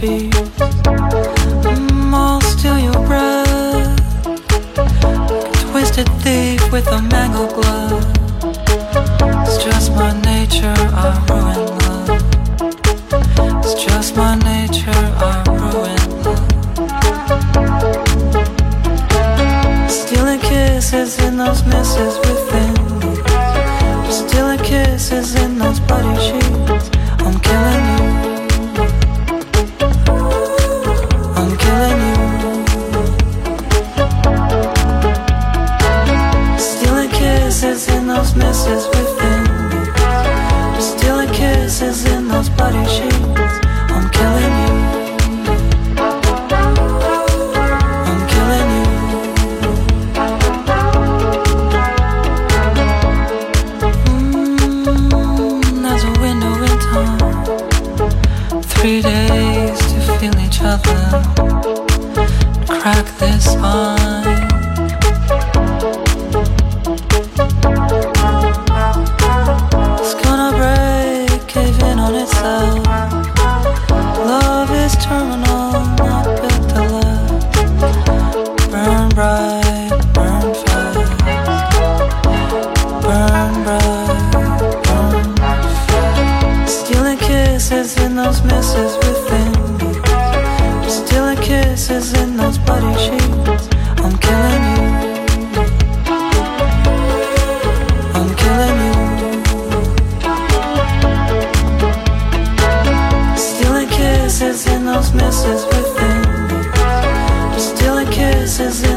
feet. Mm, I'm lost to your breath. Twisted thief with a mangled glove. It's just my nature, I ruin love. It's just my nature, I ruin love. Stealing kisses in those messes within. Stealing kisses in those bloody sheets. voices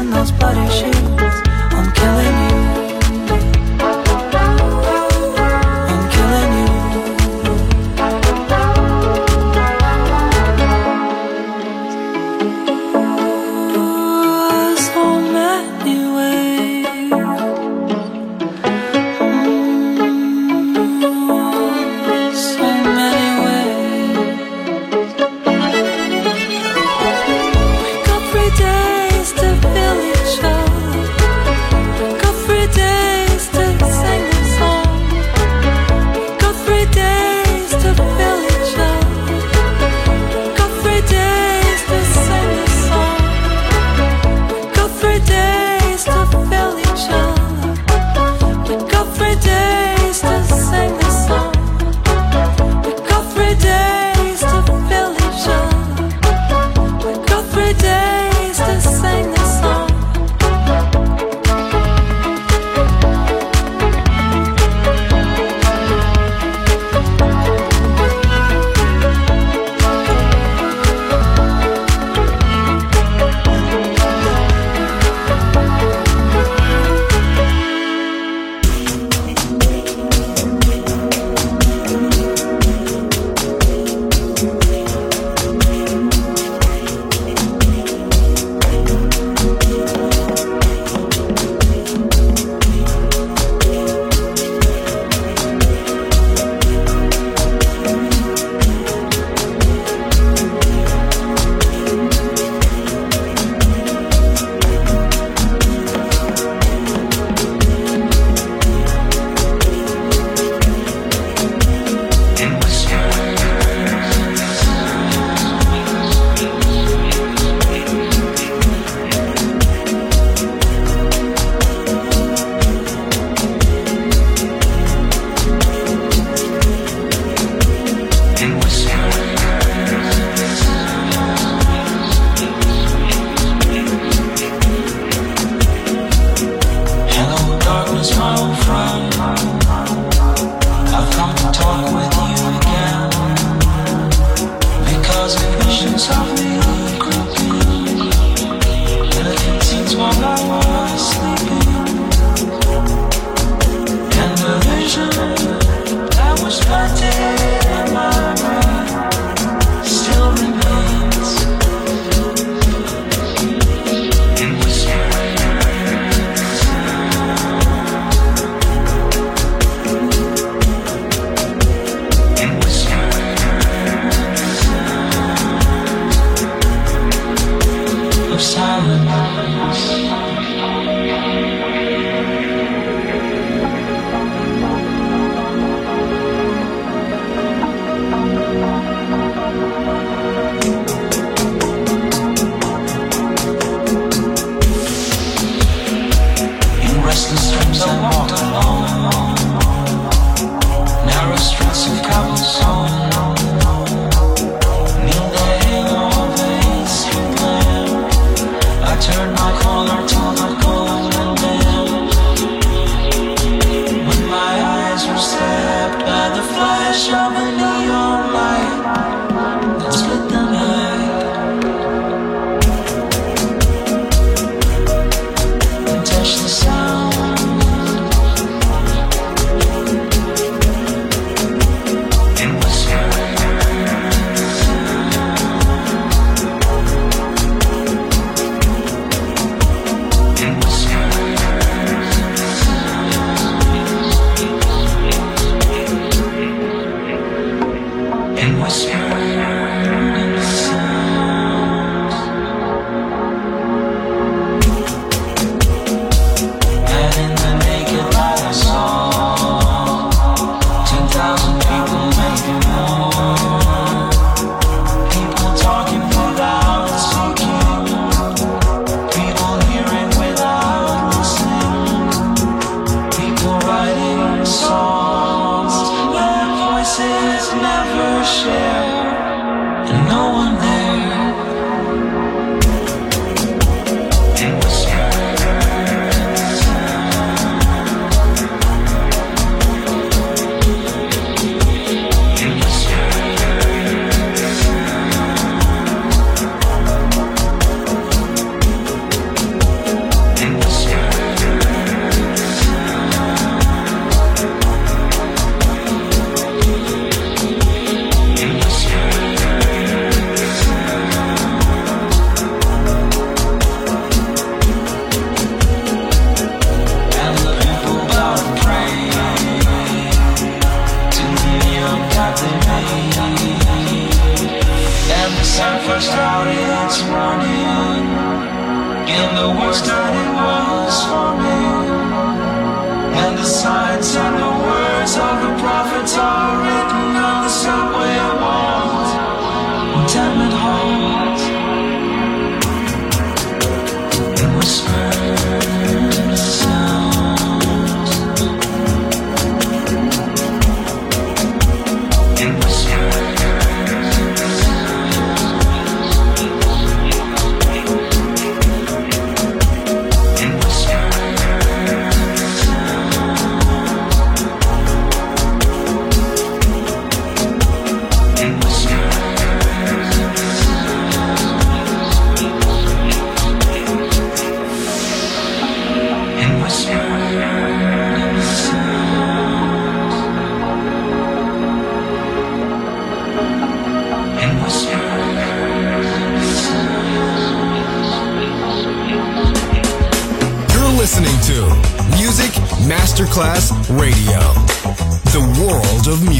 world of music.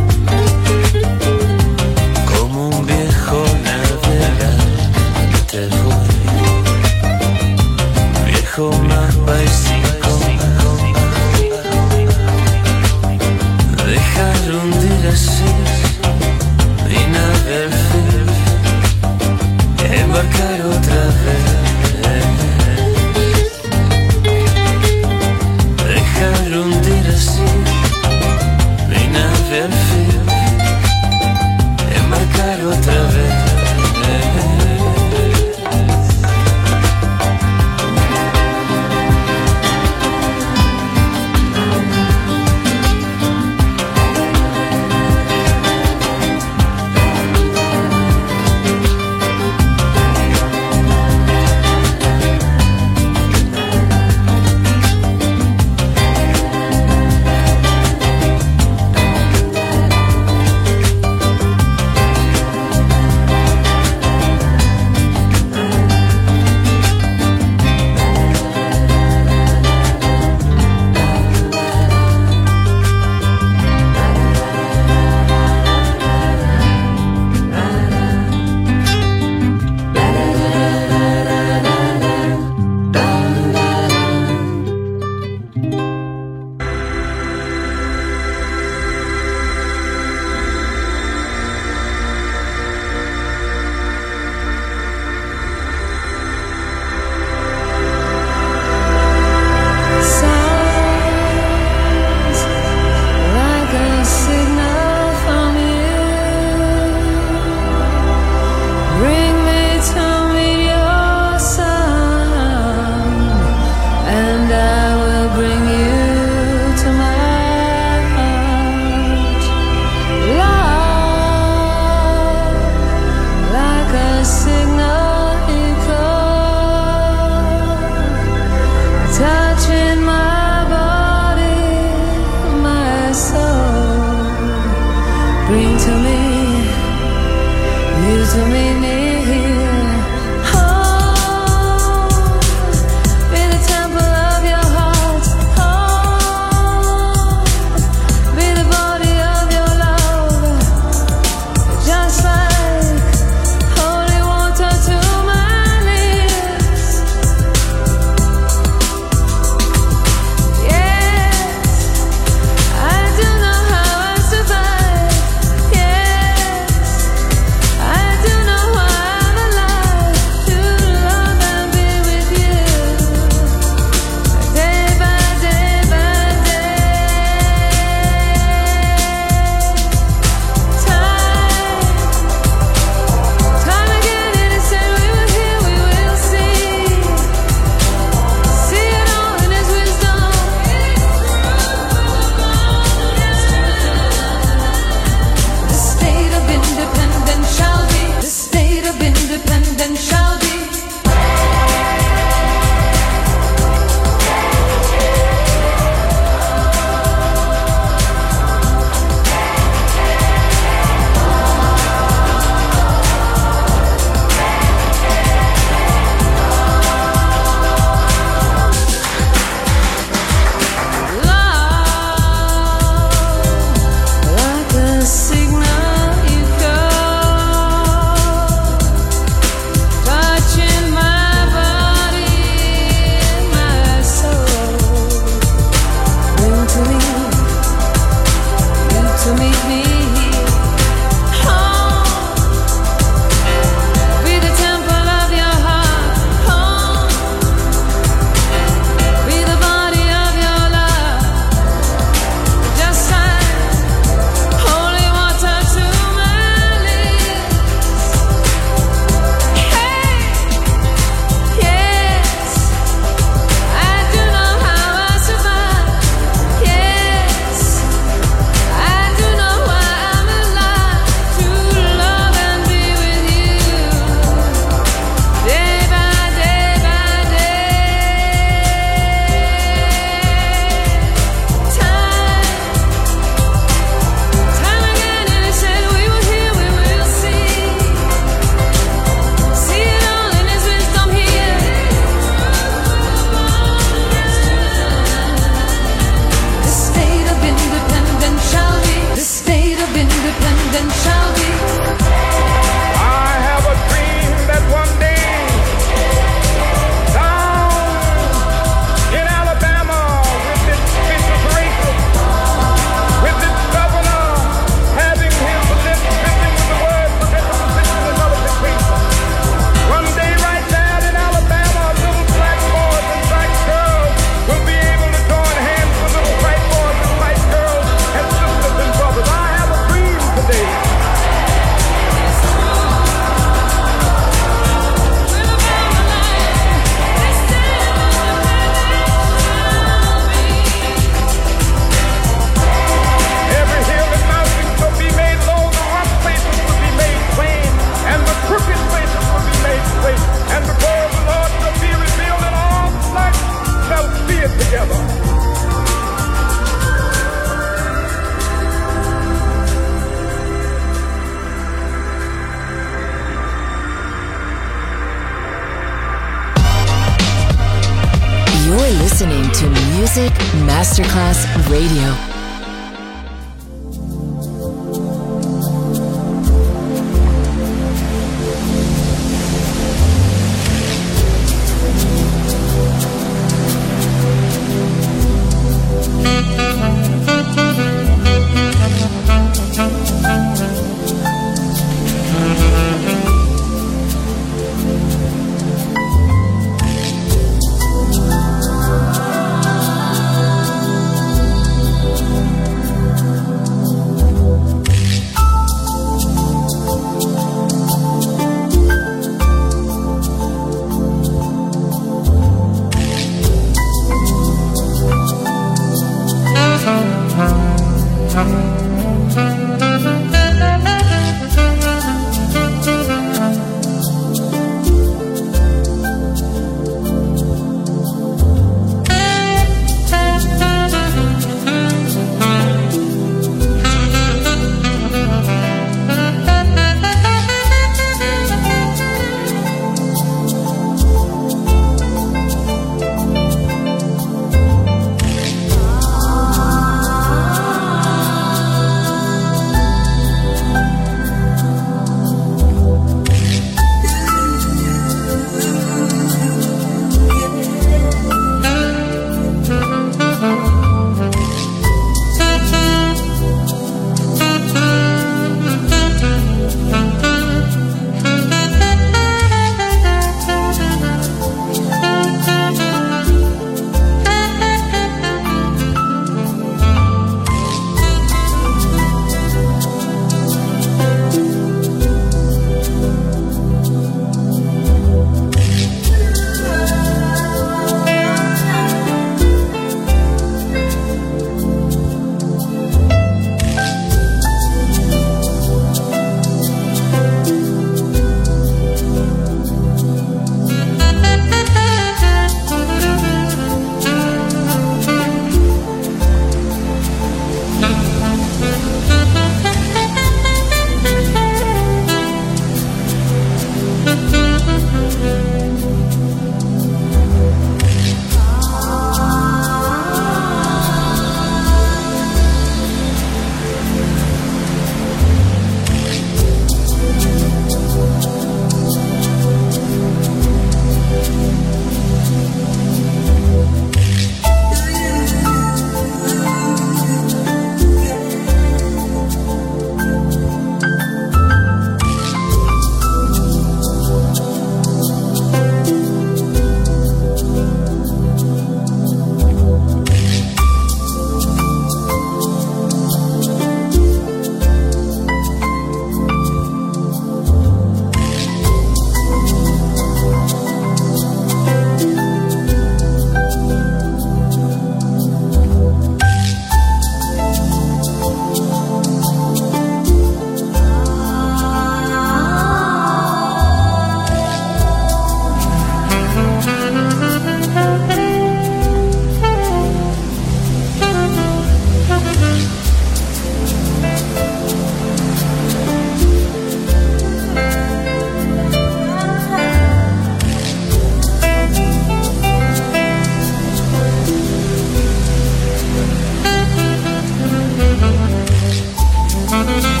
Thank you.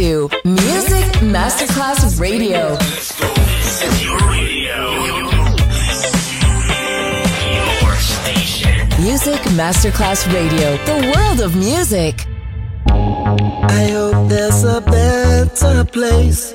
to Music Masterclass Radio. Music Masterclass Radio, the world of music. I hope there's a better place